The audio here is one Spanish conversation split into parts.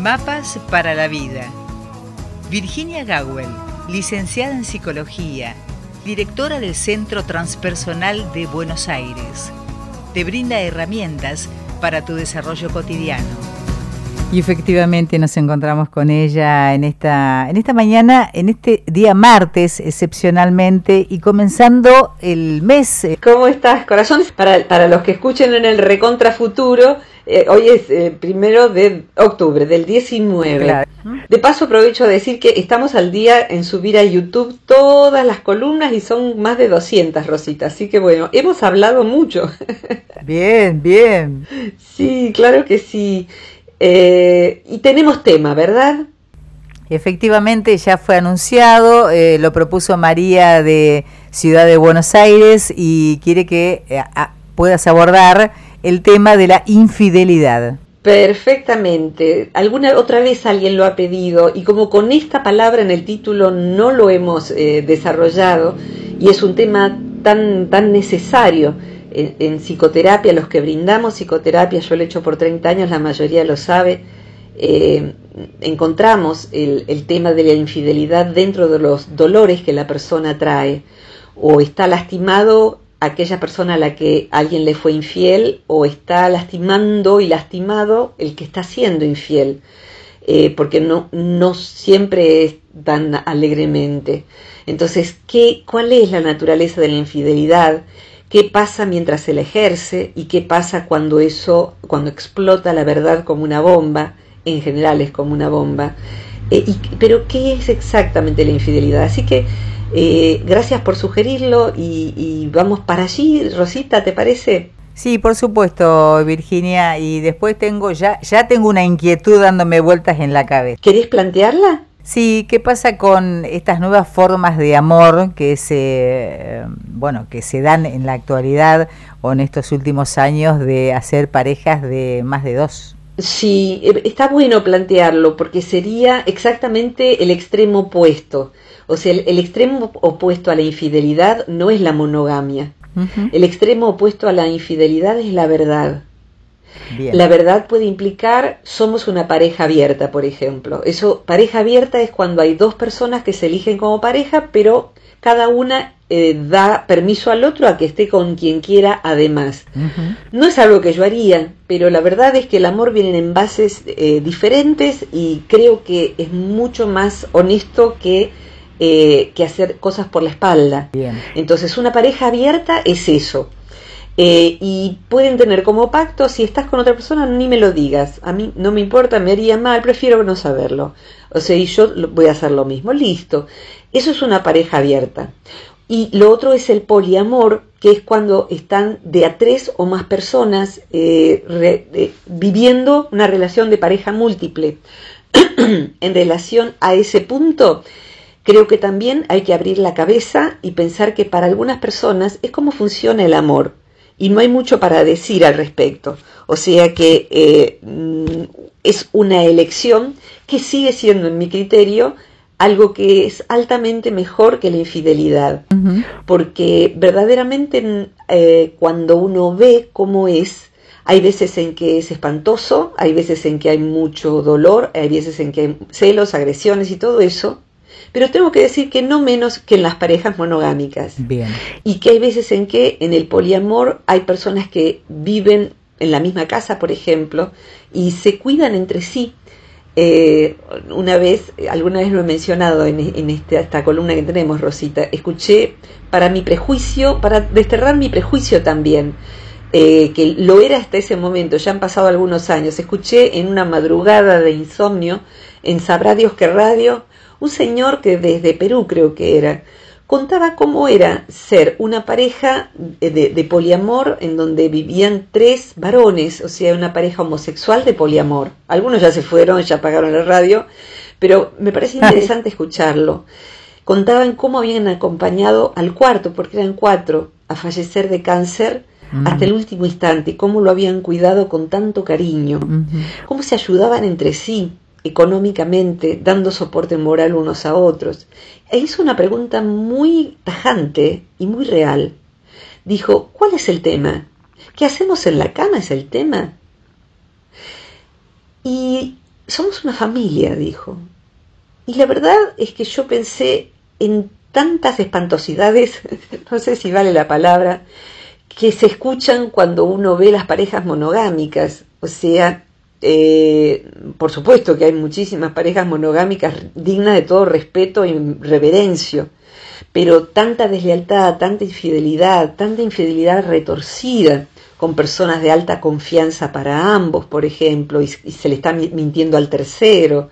Mapas para la vida. Virginia Gawel, licenciada en psicología, directora del Centro Transpersonal de Buenos Aires, te brinda herramientas para tu desarrollo cotidiano. Y efectivamente nos encontramos con ella en esta, en esta mañana, en este día martes, excepcionalmente, y comenzando el mes. ¿Cómo estás, corazón? Para, para los que escuchen en el Recontra Futuro, eh, hoy es el primero de octubre, del 19. De paso aprovecho a decir que estamos al día en subir a YouTube todas las columnas y son más de 200, Rosita. Así que bueno, hemos hablado mucho. Bien, bien. Sí, claro que sí. Eh, y tenemos tema, ¿verdad? Efectivamente, ya fue anunciado, eh, lo propuso María de Ciudad de Buenos Aires y quiere que eh, puedas abordar el tema de la infidelidad. Perfectamente. Alguna otra vez alguien lo ha pedido y como con esta palabra en el título no lo hemos desarrollado y es un tema tan tan necesario en, psicoterapia, los que brindamos psicoterapia, yo lo he hecho por 30 años, la mayoría lo sabe, eh, encontramos el, el, tema de la infidelidad dentro de los dolores que la persona trae, o está lastimado aquella persona a la que alguien le fue infiel, o está lastimando y lastimado el que está siendo infiel, eh, porque no, no siempre es tan alegremente. Entonces, ¿qué, ¿cuál es la naturaleza de la infidelidad? qué pasa mientras se la ejerce y qué pasa cuando eso, cuando explota la verdad como una bomba, en general es como una bomba. Eh, pero ¿qué es exactamente la infidelidad? Así que eh, gracias por sugerirlo y, vamos para allí, Rosita, ¿te parece? Sí, por supuesto, Virginia, y después tengo ya, ya tengo una inquietud dándome vueltas en la cabeza. ¿Querés plantearla? Sí, ¿qué pasa con estas nuevas formas de amor que se, bueno, que se dan en la actualidad o en estos últimos años de hacer parejas de más de dos? Sí, eh, está bueno plantearlo porque sería exactamente el extremo opuesto. O sea, el, extremo opuesto a la infidelidad no es la monogamia. El extremo opuesto a la infidelidad es la verdad. La verdad puede implicar somos una pareja abierta, por ejemplo. Eso, pareja abierta es cuando hay dos personas que se eligen como pareja, pero cada una eh, da permiso al otro a que esté con quien quiera además. No es algo que yo haría, pero la verdad es que el amor viene en bases eh, diferentes y creo que es mucho más honesto que, eh, que hacer cosas por la espalda. Entonces una pareja abierta es eso eh, y pueden tener como pacto, si estás con otra persona, ni me lo digas. A mí no me importa, me haría mal, prefiero no saberlo. O sea, y yo voy a hacer lo mismo. Listo. Eso es una pareja abierta. Y lo otro es el poliamor, que es cuando están de a tres o más personas eh, eh, viviendo una relación de pareja múltiple. en relación a ese punto, creo que también hay que abrir la cabeza y pensar que para algunas personas es como funciona el amor y no hay mucho para decir al respecto. O sea que eh, mm, es una elección que sigue siendo, en mi criterio, algo que es altamente mejor que la infidelidad, porque verdaderamente mm, eh, cuando uno ve cómo es, hay veces en que es espantoso, hay veces en que hay mucho dolor, hay veces en que hay celos, agresiones y todo eso, pero tengo que decir que no menos que en las parejas monogámicas. Bien. Y que hay veces en que en el poliamor hay personas que viven en la misma casa, por ejemplo, y se cuidan entre sí. Eh, una vez, alguna vez lo he mencionado en, este, esta columna que tenemos, Rosita, escuché para mi prejuicio, para desterrar mi prejuicio también, eh, que lo era hasta ese momento, ya han pasado algunos años, escuché en una madrugada de insomnio en Sabrá Dios que Radio un señor que desde Perú creo que era, contaba cómo era ser una pareja de, poliamor en donde vivían tres varones, o sea, una pareja homosexual de poliamor. Algunos ya se fueron, ya apagaron la radio, pero me parece interesante escucharlo. Contaban cómo habían acompañado al cuarto, porque eran cuatro, a fallecer de cáncer mm. hasta el último instante, cómo lo habían cuidado con tanto cariño, cómo se ayudaban entre sí, económicamente, dando soporte moral unos a otros. E hizo una pregunta muy tajante y muy real. Dijo, ¿cuál es el tema? ¿Qué hacemos en la cama es el tema? Y somos una familia, dijo. Y la verdad es que yo pensé en tantas espantosidades, no sé si vale la palabra, que se escuchan cuando uno ve las parejas monogámicas. O sea, eh, por supuesto que hay muchísimas parejas monogámicas dignas de todo respeto y reverencio, pero tanta deslealtad, tanta infidelidad, tanta infidelidad retorcida con personas de alta confianza para ambos, por ejemplo, y, se le está mintiendo al tercero,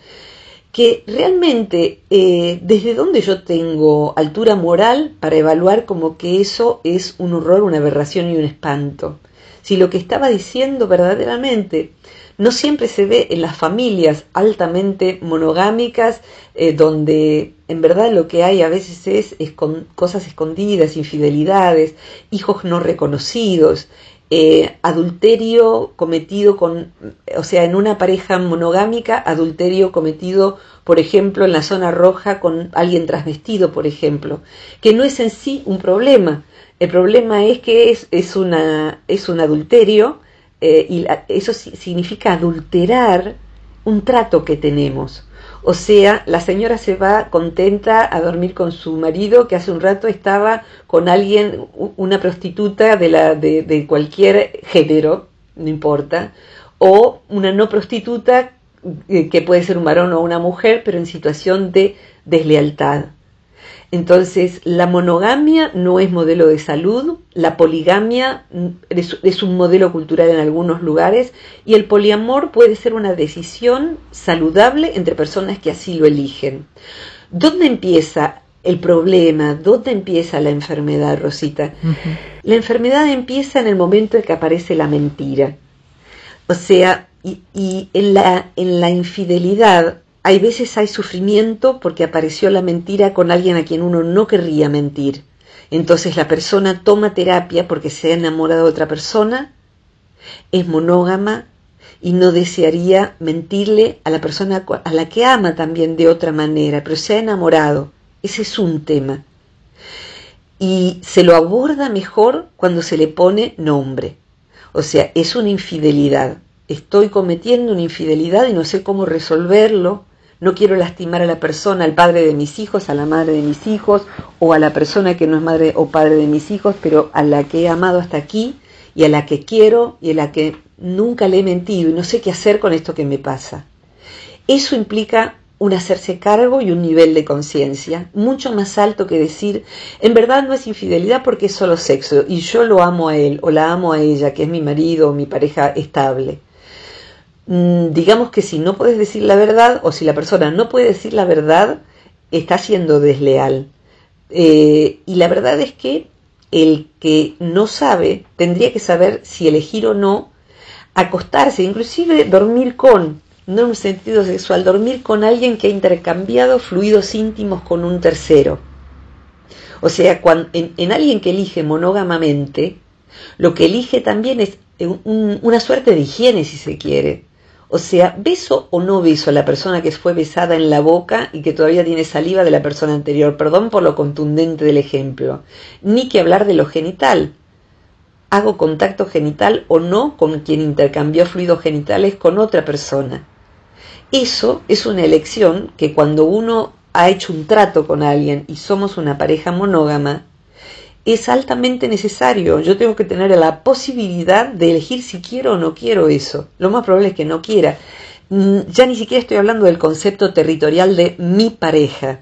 que realmente eh, desde donde yo tengo altura moral para evaluar como que eso es un horror, una aberración y un espanto. Si lo que estaba diciendo verdaderamente no siempre se ve en las familias altamente monogámicas, eh, donde en verdad lo que hay a veces es, con cosas escondidas, infidelidades, hijos no reconocidos, eh, adulterio cometido con, o sea, en una pareja monogámica, adulterio cometido, por ejemplo, en la zona roja con alguien transvestido, por ejemplo, que no es en sí un problema. El problema es que es, es, una, es un adulterio eh, y eso significa adulterar un trato que tenemos. O sea, la señora se va contenta a dormir con su marido que hace un rato estaba con alguien, una prostituta de, la, de, cualquier género, no importa, o una no prostituta eh, que puede ser un varón o una mujer, pero en situación de deslealtad. Entonces, la monogamia no es modelo de salud, la poligamia es, un modelo cultural en algunos lugares y el poliamor puede ser una decisión saludable entre personas que así lo eligen. ¿Dónde empieza el problema? ¿Dónde empieza la enfermedad, Rosita? La enfermedad empieza en el momento en que aparece la mentira. O sea, y, y en, la, en la infidelidad hay veces hay sufrimiento porque apareció la mentira con alguien a quien uno no querría mentir. Entonces la persona toma terapia porque se ha enamorado de otra persona, es monógama y no desearía mentirle a la persona a la que ama también de otra manera, pero se ha enamorado. Ese es un tema. Y se lo aborda mejor cuando se le pone nombre. O sea, es una infidelidad. Estoy cometiendo una infidelidad y no sé cómo resolverlo no quiero lastimar a la persona, al padre de mis hijos, a la madre de mis hijos, o a la persona que no es madre o padre de mis hijos, pero a la que he amado hasta aquí y a la que quiero y a la que nunca le he mentido y no sé qué hacer con esto que me pasa. Eso implica un hacerse cargo y un nivel de conciencia mucho más alto que decir, en verdad no es infidelidad porque es solo sexo y yo lo amo a él o la amo a ella, que es mi marido o mi pareja estable. Mm, digamos que si no puedes decir la verdad o si la persona no puede decir la verdad, está siendo desleal. Eh, y la verdad es que el que no sabe tendría que saber si elegir o no acostarse, inclusive dormir con, no en un sentido sexual, dormir con alguien que ha intercambiado fluidos íntimos con un tercero. O sea, cuando, en, alguien que elige monógamamente, lo que elige también es una suerte de higiene, si se quiere. O sea, beso o no beso a la persona que fue besada en la boca y que todavía tiene saliva de la persona anterior. Perdón por lo contundente del ejemplo. Ni que hablar de lo genital. Hago contacto genital o no con quien intercambió fluidos genitales con otra persona. Eso es una elección que cuando uno ha hecho un trato con alguien y somos una pareja monógama, es altamente necesario. Yo tengo que tener la posibilidad de elegir si quiero o no quiero eso. Lo más probable es que no quiera. Mm, ya ni siquiera estoy hablando del concepto territorial de mi pareja,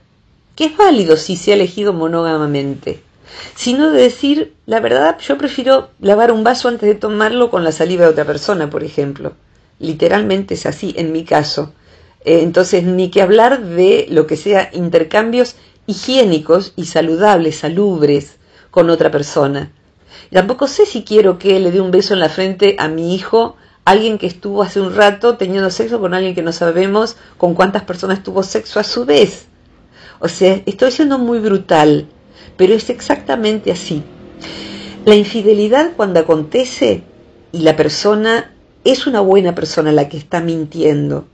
que es válido si se ha elegido monógamamente, sino de decir, la verdad, yo prefiero lavar un vaso antes de tomarlo con la saliva de otra persona, por ejemplo. Literalmente es así, en mi caso. Eh, entonces, ni que hablar de lo que sea intercambios higiénicos y saludables, salubres, con otra persona. tampoco sé si quiero que le dé un beso en la frente a mi hijo, alguien que estuvo hace un rato teniendo sexo con alguien que no sabemos con cuántas personas tuvo sexo a su vez. O sea, estoy siendo muy brutal, pero es exactamente así. La infidelidad cuando acontece y la persona es una buena persona la que está mintiendo,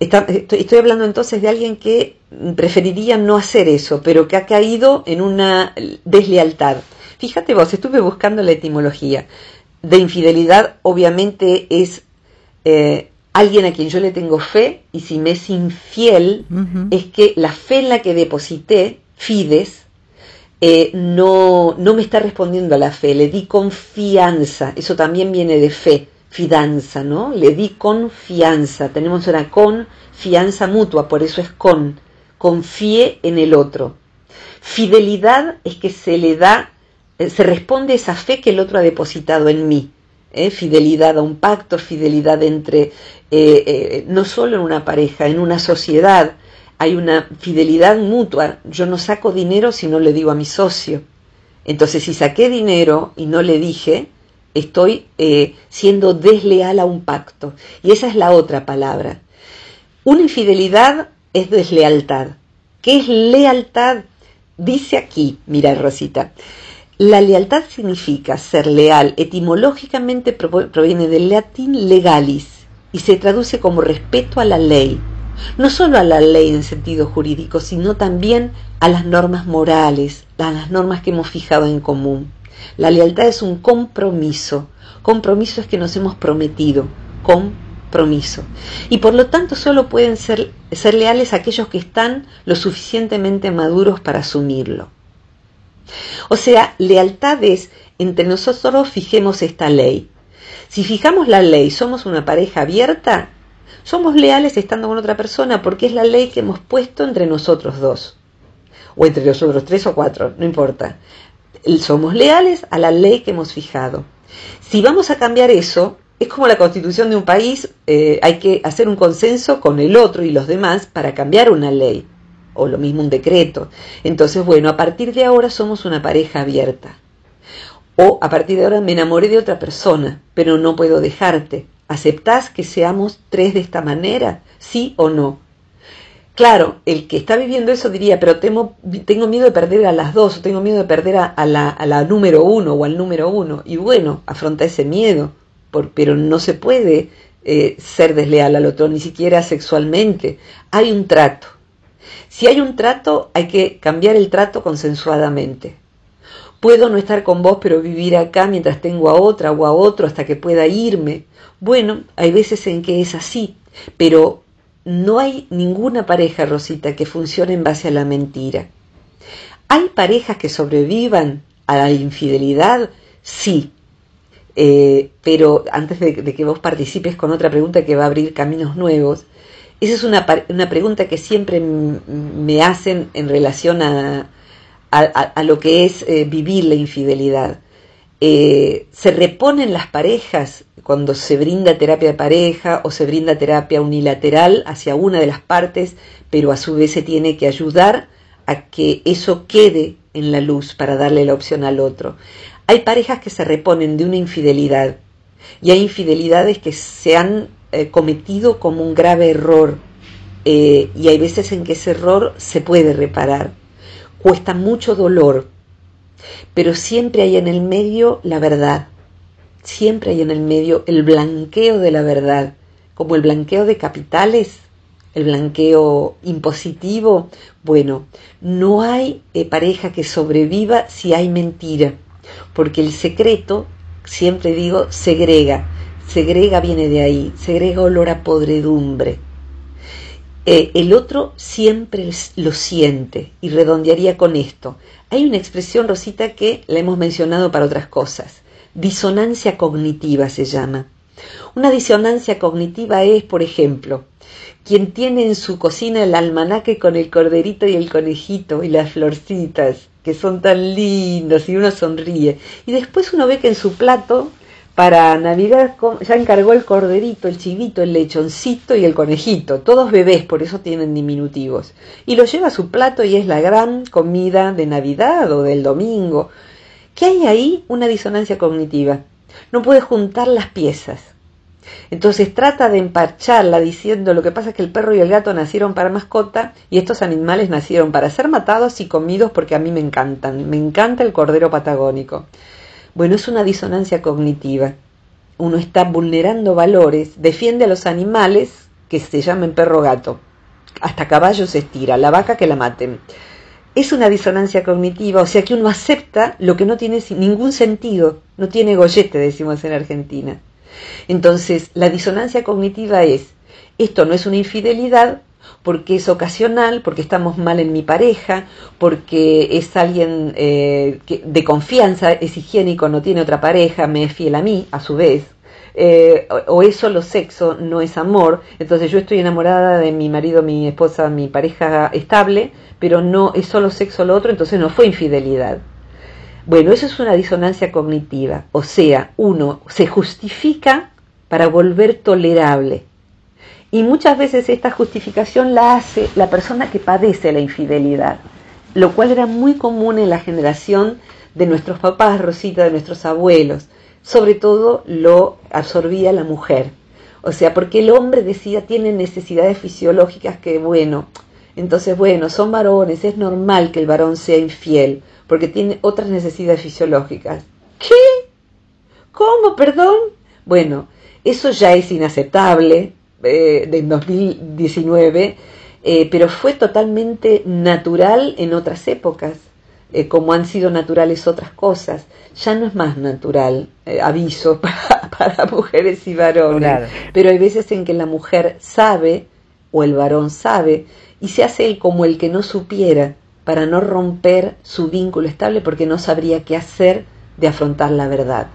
estoy, hablando entonces de alguien que preferiría no hacer eso, pero que ha caído en una deslealtad. Fíjate vos, estuve buscando la etimología. De infidelidad obviamente es eh, alguien a quien yo le tengo fe y si me es infiel es que la fe en la que deposité, fides, eh, no, no me está respondiendo a la fe, le di confianza, eso también viene de fe, fidanza, ¿no? Le di confianza, tenemos una confianza mutua, por eso es con, confíe en el otro. Fidelidad es que se le da, eh, se responde esa fe que el otro ha depositado en mí. ¿eh? Fidelidad a un pacto, fidelidad entre, no solo en una pareja, en una sociedad, hay una fidelidad mutua. Yo no saco dinero si no le digo a mi socio. Entonces, si saqué dinero y no le dije, estoy eh, siendo desleal a un pacto. Y esa es la otra palabra. Una infidelidad es deslealtad. ¿Qué es lealtad? Dice aquí, mira Rosita, la lealtad significa ser leal. Etimológicamente proviene del latín legalis y se traduce como respeto a la ley no solo a la ley en sentido jurídico, sino también a las normas morales, a las normas que hemos fijado en común. La lealtad es un compromiso. Compromiso es que nos hemos prometido. Compromiso. Y por lo tanto solo pueden ser, ser leales aquellos que están lo suficientemente maduros para asumirlo. O sea, lealtad es entre nosotros fijemos esta ley. Si fijamos la ley, somos una pareja abierta, somos leales estando con otra persona porque es la ley que hemos puesto entre nosotros dos. O entre nosotros tres o cuatro, no importa. Somos leales a la ley que hemos fijado. Si vamos a cambiar eso, es como la constitución de un país, eh, hay que hacer un consenso con el otro y los demás para cambiar una ley, o lo mismo un decreto. Entonces, bueno, a partir de ahora somos una pareja abierta. O a partir de ahora me enamoré de otra persona, pero no puedo dejarte. ¿Aceptás que seamos tres de esta manera? ¿Sí o no? Claro, el que está viviendo eso diría, pero tengo, miedo de perder a las dos, o tengo miedo de perder a, la, número uno o al número uno. Y bueno, afronta ese miedo, pero no se puede eh, ser desleal al otro, ni siquiera sexualmente. Hay un trato. Si hay un trato, hay que cambiar el trato consensuadamente. Puedo no estar con vos, pero vivir acá mientras tengo a otra o a otro hasta que pueda irme. Bueno, hay veces en que es así, pero no hay ninguna pareja, Rosita, que funcione en base a la mentira. ¿Hay parejas que sobrevivan a la infidelidad? Sí. Eh, pero antes de, que vos participes con otra pregunta que va a abrir caminos nuevos, esa es una, una pregunta que siempre me hacen en relación a, a, lo que es eh, vivir la infidelidad. Eh, se reponen las parejas cuando se brinda terapia de pareja o se brinda terapia unilateral hacia una de las partes, pero a su vez se tiene que ayudar a que eso quede en la luz para darle la opción al otro. Hay parejas que se reponen de una infidelidad y hay infidelidades que se han eh, cometido como un grave error y hay veces en que ese error se puede reparar cuesta mucho dolor, pero siempre hay en el medio la verdad, siempre hay en el medio el blanqueo de la verdad, como el blanqueo de capitales, el blanqueo impositivo. Bueno, no hay eh, pareja que sobreviva si hay mentira, porque el secreto, siempre digo, segrega. Segrega viene de ahí, segrega olor a podredumbre. Eh, el otro siempre lo siente y redondearía con esto. Hay una expresión, Rosita, que la hemos mencionado para otras cosas. Disonancia cognitiva se llama. Una disonancia cognitiva es, por ejemplo, quien tiene en su cocina el almanaque con el corderito y el conejito y las florcitas, que son tan lindos y uno sonríe. Y después uno ve que en su plato para Navidad ya encargó el corderito, el chivito, el lechoncito y el conejito, todos bebés, por eso tienen diminutivos. Y lo lleva a su plato y es la gran comida de Navidad o del domingo. ¿Qué hay ahí? Una disonancia cognitiva. No puede juntar las piezas. Entonces trata de emparcharla diciendo lo que pasa es que el perro y el gato nacieron para mascota y estos animales nacieron para ser matados y comidos porque a mí me encantan. Me encanta el cordero patagónico. Bueno, es una disonancia cognitiva. Uno está vulnerando valores, defiende a los animales que se llamen perro gato. Hasta caballo se estira, la vaca que la maten. Es una disonancia cognitiva, o sea que uno acepta lo que no tiene ningún sentido, no tiene gollete, decimos en Argentina. Entonces, la disonancia cognitiva es, esto no es una infidelidad porque es ocasional, porque estamos mal en mi pareja, porque es alguien eh, de confianza, es higiénico, no tiene otra pareja, me es fiel a mí, a su vez, eh, o, es solo sexo, no es amor. Entonces yo estoy enamorada de mi marido, mi esposa, mi pareja estable, pero no es solo sexo lo otro, entonces no fue infidelidad. Bueno, eso es una disonancia cognitiva, o sea, uno se justifica para volver tolerable. Y muchas veces esta justificación la hace la persona que padece la infidelidad, lo cual era muy común en la generación de nuestros papás, Rosita, de nuestros abuelos sobre todo lo absorbía la mujer. O sea, porque el hombre decía tiene necesidades fisiológicas que, bueno, entonces, bueno, son varones, es normal que el varón sea infiel, porque tiene otras necesidades fisiológicas. ¿Qué? ¿Cómo? Perdón. Bueno, eso ya es inaceptable eh, en 2019, eh, pero fue totalmente natural en otras épocas. Eh, como han sido naturales otras cosas, ya no es más natural, eh, aviso para, mujeres y varones, pero hay veces en que la mujer sabe o el varón sabe y se hace él como el que no supiera para no romper su vínculo estable porque no sabría qué hacer de afrontar la verdad.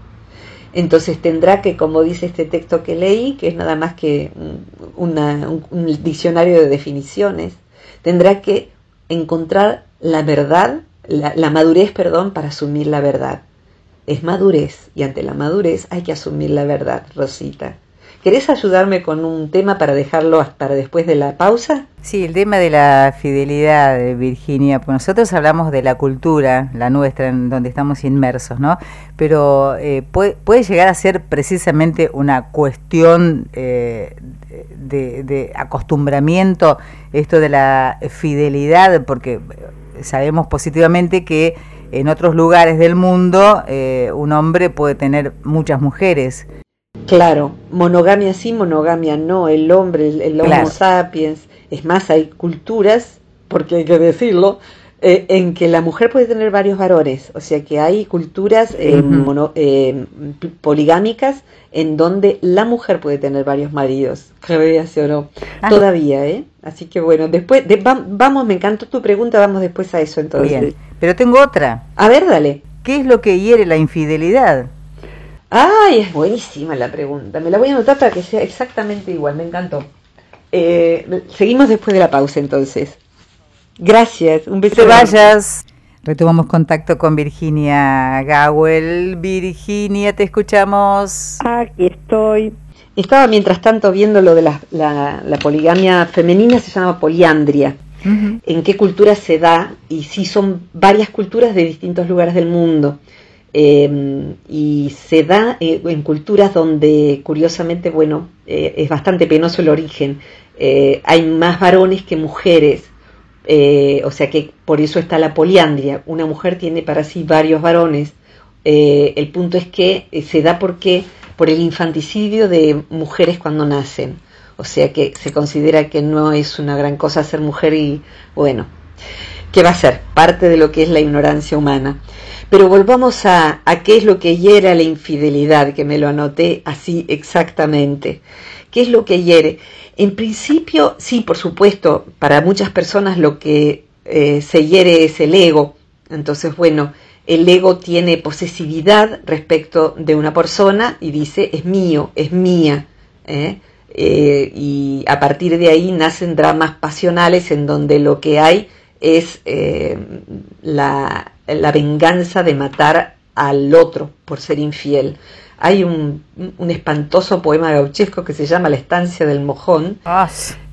Entonces tendrá que, como dice este texto que leí, que es nada más que un diccionario de definiciones, tendrá que encontrar la verdad la, madurez, perdón, para asumir la verdad. Es madurez y ante la madurez hay que asumir la verdad, Rosita. ¿Querés ayudarme con un tema para dejarlo para después de la pausa? Sí, el tema de la fidelidad, de Virginia, pues nosotros hablamos de la cultura, la nuestra, en donde estamos inmersos, ¿no? Pero eh, puede, puede, llegar a ser precisamente una cuestión eh, de, de acostumbramiento, esto de la fidelidad, porque sabemos positivamente que en otros lugares del mundo eh, un hombre puede tener muchas mujeres. Claro, monogamia sí, monogamia no, el hombre, el, homo sapiens, es más, hay culturas, porque hay que decirlo, eh, en que la mujer puede tener varios varones, o sea que hay culturas eh, poligámicas en donde la mujer puede tener varios maridos, o no, ah. todavía, ¿eh? Así que bueno, después, vamos, me encantó tu pregunta, vamos después a eso entonces. Bien, pero tengo otra. A ver, dale. ¿Qué es lo que hiere la infidelidad? Ay, es buenísima la pregunta. Me la voy a anotar para que sea exactamente igual, me encantó. Eh, seguimos después de la pausa entonces. Gracias, un beso. Te vayas. Retomamos contacto con Virginia Gawel. Virginia, te escuchamos. Aquí estoy. Estaba mientras tanto viendo lo de la, la, poligamia femenina, se llama poliandria. En qué cultura se da y si son varias culturas de distintos lugares del mundo. Em, y se da eh, en culturas donde, curiosamente, bueno, eh, es bastante penoso el origen. Eh, hay más varones que mujeres, o sea que por eso está la poliandria. Una mujer tiene para sí varios varones. el punto es que se da porque por el infanticidio de mujeres cuando nacen. O sea que se considera que no es una gran cosa ser mujer y bueno, ¿qué va a ser? Parte de lo que es la ignorancia humana. Pero volvamos a, a qué es lo que hiere la infidelidad, que me lo anoté así exactamente. ¿Qué es lo que hiere? En principio, sí, por supuesto, para muchas personas lo que eh, se hiere es el ego. Entonces, bueno, el ego tiene posesividad respecto de una persona y dice es mío, es mía. ¿eh? Eh, y a partir de ahí nacen dramas pasionales en donde lo que hay es eh, la, venganza de matar al otro por ser infiel. Hay un, espantoso poema gauchesco que se llama La estancia del mojón, ah,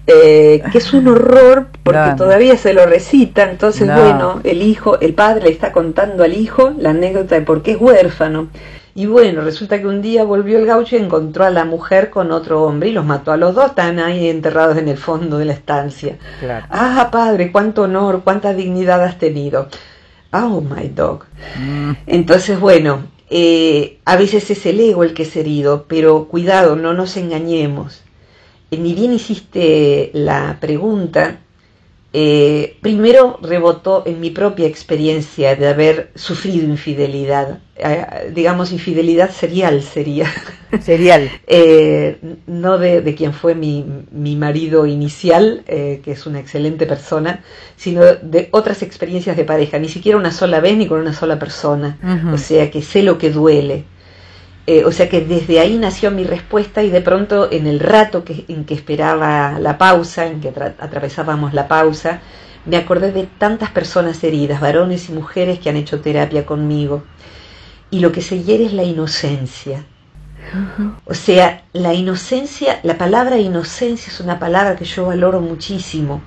eh, que es un horror porque todavía se lo recita, entonces bueno, el hijo, el padre le está contando al hijo la anécdota de por qué es huérfano. Y bueno, resulta que un día volvió el gaucho y encontró a la mujer con otro hombre y los mató a los dos, están ahí enterrados en el fondo de la estancia. Ah, padre, cuánto honor, cuánta dignidad has tenido. Oh, my dog. Mm. Entonces, bueno, eh, a veces es el ego el que es herido, pero cuidado, no nos engañemos. Ni bien hiciste la pregunta, eh, primero rebotó en mi propia experiencia de haber sufrido infidelidad, eh, digamos infidelidad serial sería. Serial. Eh, no de, de, quien fue mi, mi marido inicial, que es una excelente persona, sino de otras experiencias de pareja, ni siquiera una sola vez ni con una sola persona. O sea que sé lo que duele. O sea que desde ahí nació mi respuesta y de pronto en el rato que, en que esperaba la pausa, en que atravesábamos la pausa, me acordé de tantas personas heridas, varones y mujeres que han hecho terapia conmigo. Y lo que se hiere es la inocencia. O sea, la inocencia, la palabra inocencia es una palabra que yo valoro muchísimo.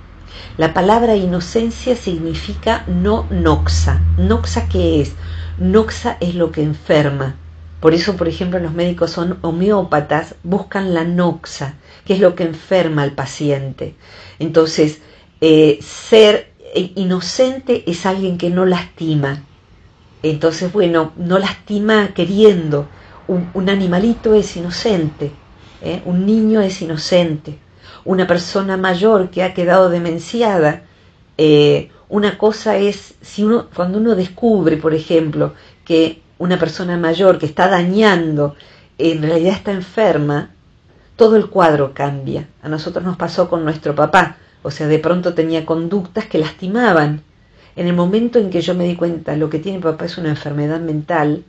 La palabra inocencia significa no noxa. ¿Noxa qué es? Noxa es lo que enferma. Por eso, por ejemplo, los médicos son homeópatas, buscan la noxa, que es lo que enferma al paciente. Entonces, eh, ser inocente es alguien que no lastima. Entonces, bueno, no lastima queriendo. Un, animalito es inocente, ¿eh? un niño es inocente, una persona mayor que ha quedado demenciada. Eh, una cosa es, si uno, cuando uno descubre, por ejemplo, que una persona mayor que está dañando, en realidad está enferma, todo el cuadro cambia. A nosotros nos pasó con nuestro papá. O sea, de pronto tenía conductas que lastimaban. En el momento en que yo me di cuenta lo que tiene papá es una enfermedad mental,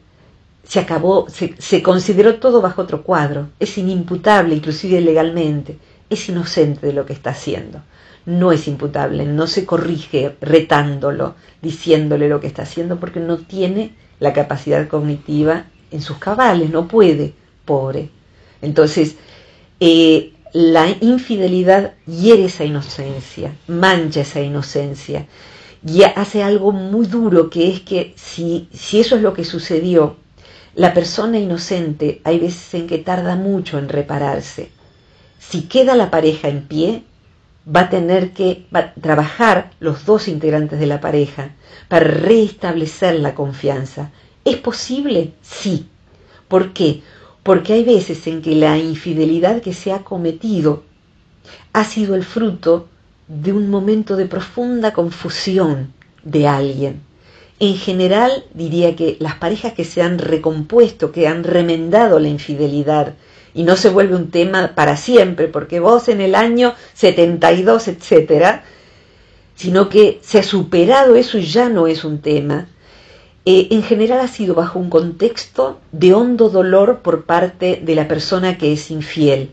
se acabó, se, se consideró todo bajo otro cuadro. Es inimputable, inclusive legalmente. Es inocente de lo que está haciendo. No es imputable, no se corrige retándolo, diciéndole lo que está haciendo, porque no tiene la capacidad cognitiva en sus cabales, no puede, pobre. Entonces, eh, la infidelidad hiere esa inocencia, mancha esa inocencia y hace algo muy duro que es que si, si eso es lo que sucedió, la persona inocente hay veces en que tarda mucho en repararse. Si queda la pareja en pie, va a tener que trabajar los dos integrantes de la pareja para restablecer la confianza. ¿Es posible? Sí. ¿Por qué? porque hay veces en que la infidelidad que se ha cometido ha sido el fruto de un momento de profunda confusión de alguien. En general diría que las parejas que se han recompuesto, que han remendado la infidelidad, y no se vuelve un tema para siempre, porque vos en el año 72, etcétera, sino que se ha superado eso y ya no es un tema, eh, en general ha sido bajo un contexto de hondo dolor por parte de la persona que es infiel.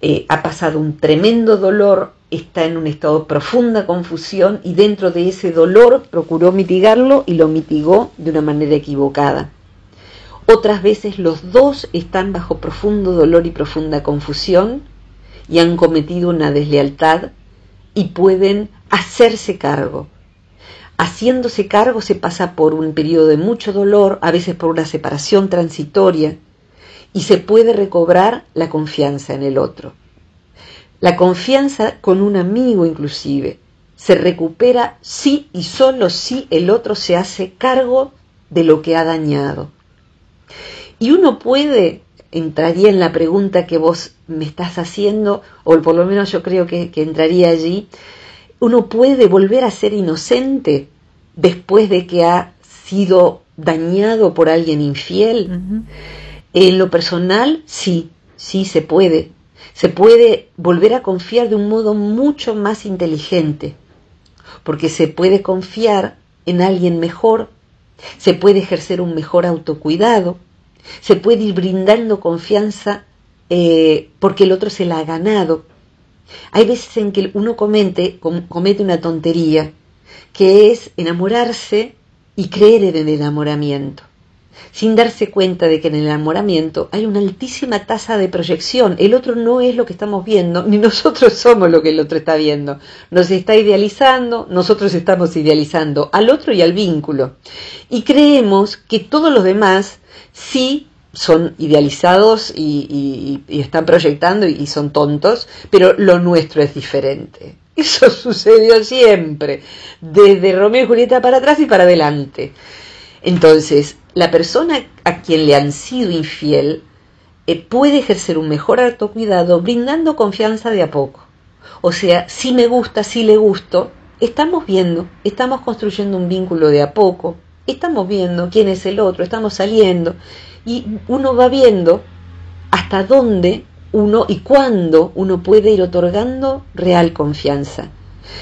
Eh, ha pasado un tremendo dolor, está en un estado de profunda confusión y dentro de ese dolor procuró mitigarlo y lo mitigó de una manera equivocada. Otras veces los dos están bajo profundo dolor y profunda confusión y han cometido una deslealtad y pueden hacerse cargo Haciéndose cargo se pasa por un periodo de mucho dolor, a veces por una separación transitoria, y se puede recobrar la confianza en el otro. La confianza con un amigo inclusive se recupera si y solo si el otro se hace cargo de lo que ha dañado. Y uno puede, entraría en la pregunta que vos me estás haciendo, o por lo menos yo creo que, que entraría allí, uno puede volver a ser inocente después de que ha sido dañado por alguien infiel. En lo personal, sí, sí se puede. Se puede volver a confiar de un modo mucho más inteligente, porque se puede confiar en alguien mejor, se puede ejercer un mejor autocuidado, se puede ir brindando confianza eh, porque el otro se la ha ganado. Hay veces en que uno comete, comete una tontería, que es enamorarse y creer en el enamoramiento, sin darse cuenta de que en el enamoramiento hay una altísima tasa de proyección. El otro no es lo que estamos viendo, ni nosotros somos lo que el otro está viendo. Nos está idealizando, nosotros estamos idealizando al otro y al vínculo. Y creemos que todos los demás sí son idealizados y, están proyectando y, son tontos, pero lo nuestro es diferente. Eso sucedió siempre, desde Romeo y Julieta para atrás y para adelante. Entonces, la persona a quien le han sido infiel eh, puede ejercer un mejor autocuidado brindando confianza de a poco. O sea, si me gusta, si le gusto, estamos viendo, estamos construyendo un vínculo de a poco, estamos viendo quién es el otro, estamos saliendo y uno va viendo hasta dónde uno y cuándo uno puede ir otorgando real confianza.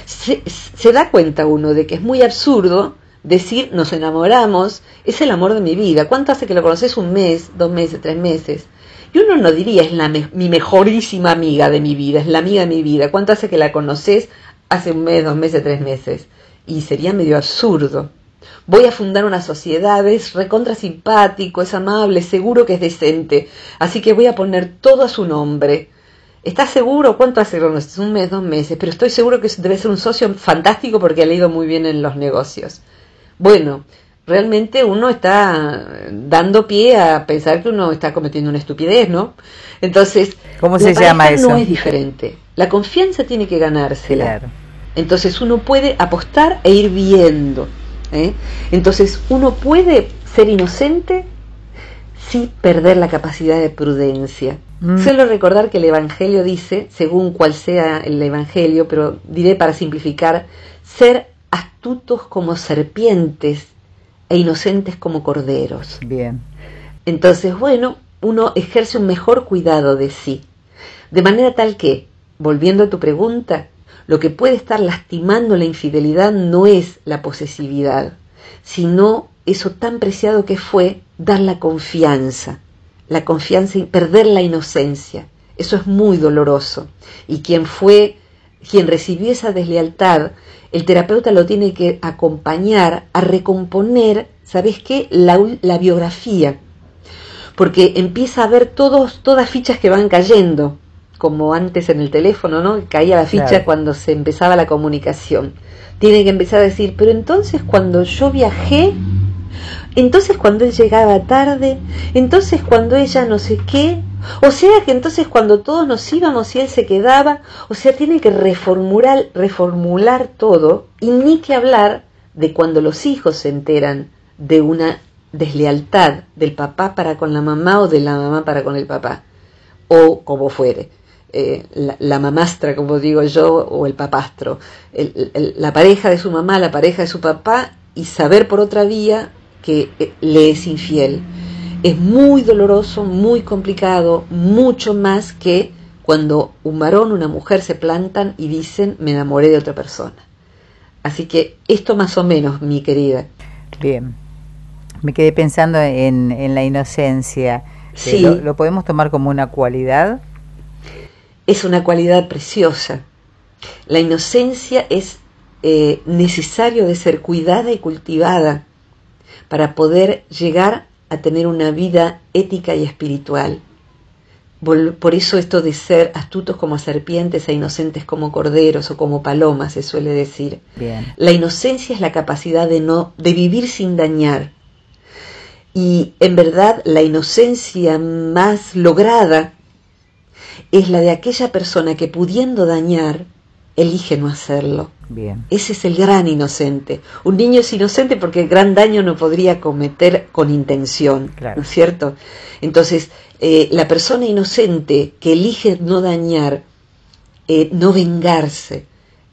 Se, se, da cuenta uno de que es muy absurdo decir nos enamoramos, es el amor de mi vida. ¿Cuánto hace que lo conoces? Un mes, dos meses, tres meses. Y uno no diría es la mi mejorísima amiga de mi vida, es la amiga de mi vida. ¿Cuánto hace que la conoces? Hace un mes, dos meses, tres meses. Y sería medio absurdo. Voy a fundar una sociedad, es recontra simpático, es amable, seguro que es decente. Así que voy a poner todo a su nombre. ¿Estás seguro? ¿Cuánto hace que conoces? Un mes, dos meses. Pero estoy seguro que debe ser un socio fantástico porque ha leído muy bien en los negocios. Bueno, realmente uno está dando pie a pensar que uno está cometiendo una estupidez, ¿no? Entonces, ¿cómo se llama eso? No es diferente. La confianza tiene que ganársela. Entonces uno puede apostar e ir viendo. ¿eh? Entonces uno puede ser inocente sin perder la capacidad de prudencia. Mm. Suelo recordar que el Evangelio dice, según cual sea el Evangelio, pero diré para simplificar, ser astutos como serpientes e inocentes como corderos. Bien. Entonces, bueno, uno ejerce un mejor cuidado de sí. De manera tal que, volviendo a tu pregunta, lo que puede estar lastimando la infidelidad no es la posesividad, sino eso tan preciado que fue dar la confianza, la confianza y perder la inocencia. Eso es muy doloroso. Y quien fue, quien recibió esa deslealtad, el terapeuta lo tiene que acompañar a recomponer, ¿sabes qué? La, la biografía. Porque empieza a ver todos, todas fichas que van cayendo, como antes en el teléfono, ¿no? Caía la ficha cuando se empezaba la comunicación. Tiene que empezar a decir, pero entonces cuando yo viajé, entonces cuando él llegaba tarde, entonces cuando ella no sé qué, o sea que entonces cuando todos nos íbamos y él se quedaba, o sea, tiene que reformular, reformular todo y ni que hablar de cuando los hijos se enteran de una deslealtad del papá para con la mamá o de la mamá para con el papá, o como fuere. Eh, la, mamastra, como digo yo, o el papastro, la pareja de su mamá, la pareja de su papá, y saber por otra vía que eh, le es infiel es muy doloroso, muy complicado, mucho más que cuando un varón o una mujer se plantan y dicen me enamoré de otra persona. Así que esto más o menos, mi querida. Bien, me quedé pensando en, la inocencia. Sí. ¿Lo, podemos tomar como una cualidad? Es una cualidad preciosa. La inocencia es eh, necesario de ser cuidada y cultivada para poder llegar a tener una vida ética y espiritual. Por eso esto de ser astutos como serpientes e inocentes como corderos o como palomas se suele decir. La inocencia es la capacidad de no de vivir sin dañar. Y en verdad la inocencia más lograda es la de aquella persona que pudiendo dañar elige no hacerlo. Bien. Ese es el gran inocente. Un niño es inocente porque el gran daño no podría cometer con intención, ¿no es cierto? Entonces, eh, la persona inocente que elige no dañar, eh, no vengarse,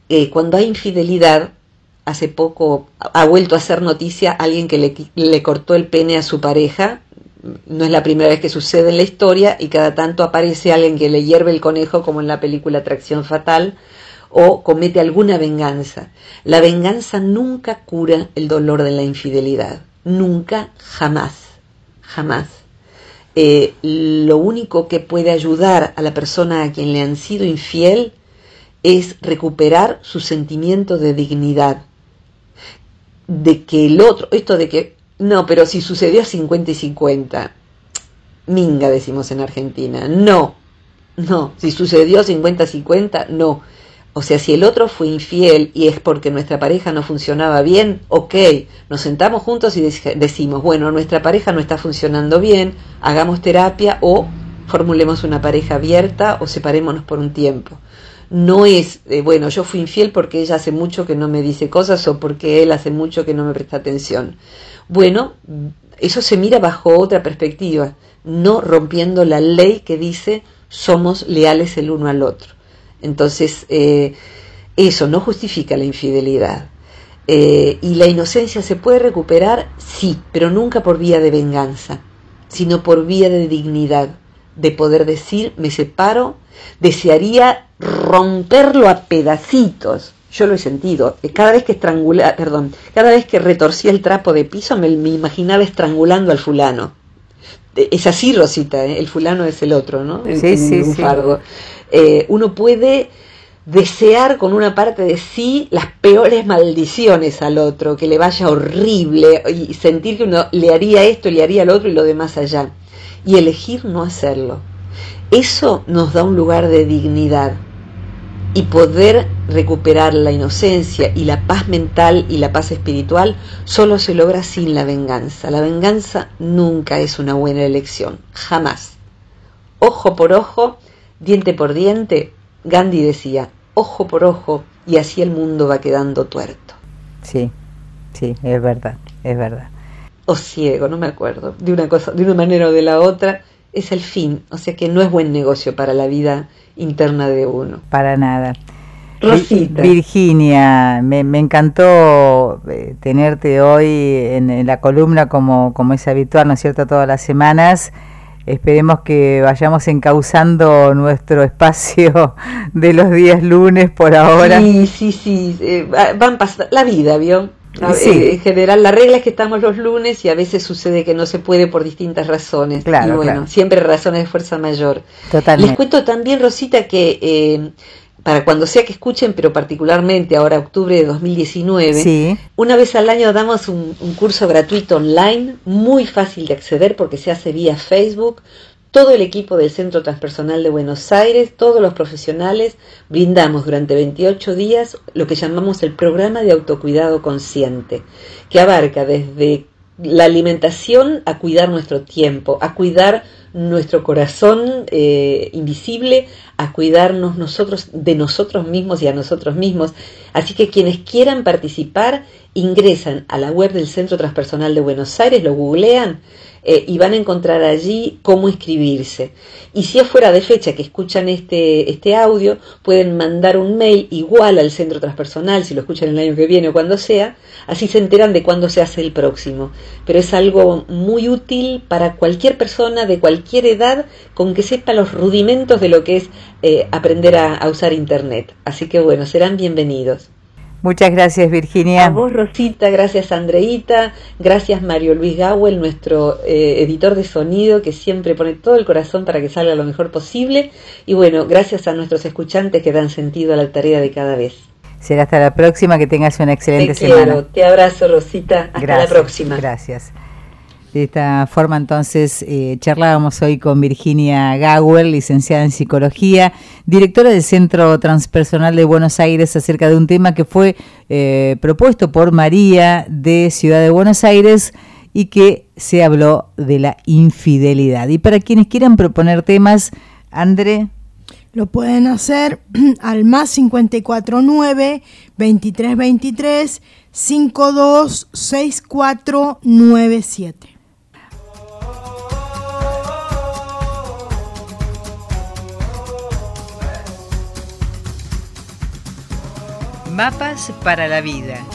eh, cuando hay infidelidad, hace poco ha vuelto a hacer noticia alguien que le, le cortó el pene a su pareja, no es la primera vez que sucede en la historia y cada tanto aparece alguien que le hierve el conejo como en la película Atracción Fatal o comete alguna venganza. La venganza nunca cura el dolor de la infidelidad, nunca, jamás, jamás. Eh, lo único que puede ayudar a la persona a quien le han sido infiel es recuperar su sentimiento de dignidad, de que el otro, esto de que, no, pero si sucedió 50 y 50, minga decimos en Argentina, no, no, si sucedió 50-50, no. O sea, si el otro fue infiel y es porque nuestra pareja no funcionaba bien, ok, nos sentamos juntos y decimos, bueno, nuestra pareja no está funcionando bien, hagamos terapia o formulemos una pareja abierta o separémonos por un tiempo. No es, eh, bueno, yo fui infiel porque ella hace mucho que no me dice cosas o porque él hace mucho que no me presta atención. Bueno, eso se mira bajo otra perspectiva, no rompiendo la ley que dice somos leales el uno al otro. Entonces, eh, eso no justifica la infidelidad. Eh, y la inocencia se puede recuperar, sí, pero nunca por vía de venganza, sino por vía de dignidad, de poder decir, me separo, desearía romperlo a pedacitos. Yo lo he sentido. Cada vez que estrangula, perdón, cada vez que retorcía el trapo de piso me, imaginaba estrangulando al fulano. Es así, Rosita, ¿eh? el fulano es el otro, ¿no? sí, sí, sí. Eh, uno puede desear con una parte de sí las peores maldiciones al otro, que le vaya horrible y sentir que uno le haría esto, le haría lo otro y lo demás allá. Y elegir no hacerlo. Eso nos da un lugar de dignidad y poder recuperar la inocencia y la paz mental y la paz espiritual solo se logra sin la venganza. La venganza nunca es una buena elección, jamás. Ojo por ojo, diente por diente, Gandhi decía, ojo por ojo, y así el mundo va quedando tuerto. Sí, sí, es verdad, es verdad. O ciego, no me acuerdo, de una cosa, de una manera o de la otra, es el fin, o sea que no es buen negocio para la vida interna de uno. Para nada. Rosita. Virginia, me, encantó eh, tenerte hoy en, la columna como, como es habitual, ¿no es cierto?, todas las semanas. Esperemos que vayamos encauzando nuestro espacio de los días lunes por ahora. Sí, sí, sí, eh, van pasando la vida, ¿vio? En general, la regla es que estamos los lunes y a veces sucede que no se puede por distintas razones. Claro, y bueno, siempre razones de fuerza mayor. Totalmente. Les cuento también, Rosita, que eh, para cuando sea que escuchen, pero particularmente ahora octubre de 2019, una vez al año damos un, curso gratuito online, muy fácil de acceder porque se hace vía Facebook. Todo el equipo del Centro Transpersonal de Buenos Aires, todos los profesionales, brindamos durante 28 días lo que llamamos el programa de autocuidado consciente, que abarca desde la alimentación a cuidar nuestro tiempo, a cuidar nuestro corazón eh, invisible, a cuidarnos nosotros de nosotros mismos y a nosotros mismos. Así que quienes quieran participar ingresan a la web del Centro Transpersonal de Buenos Aires, lo googlean eh, y van a encontrar allí cómo inscribirse. Y si es fuera de fecha que escuchan este, este audio, pueden mandar un mail igual al centro transpersonal, si lo escuchan el año que viene o cuando sea, así se enteran de cuándo se hace el próximo. Pero es algo muy útil para cualquier persona de cualquier edad con que sepa los rudimentos de lo que es eh, aprender a usar Internet. Así que bueno, serán bienvenidos. Muchas gracias, Virginia. A vos, Rosita, gracias, Andreita, gracias, Mario Luis Gawel, nuestro eh, editor de sonido, que siempre pone todo el corazón para que salga lo mejor posible. Y bueno, gracias a nuestros escuchantes que dan sentido a la tarea de cada vez. Será hasta la próxima, que tengas una excelente te semana. Quiero, te abrazo, Rosita. Hasta la próxima. Gracias. De esta forma entonces eh, charlábamos hoy con Virginia Gawel, licenciada en psicología, directora del Centro Transpersonal de Buenos Aires, acerca de un tema que fue eh, propuesto por María de Ciudad de Buenos Aires y que se habló de la infidelidad. Y para quienes quieran proponer temas, André. Lo pueden hacer al más 549 2323 526497. Mapas para la vida.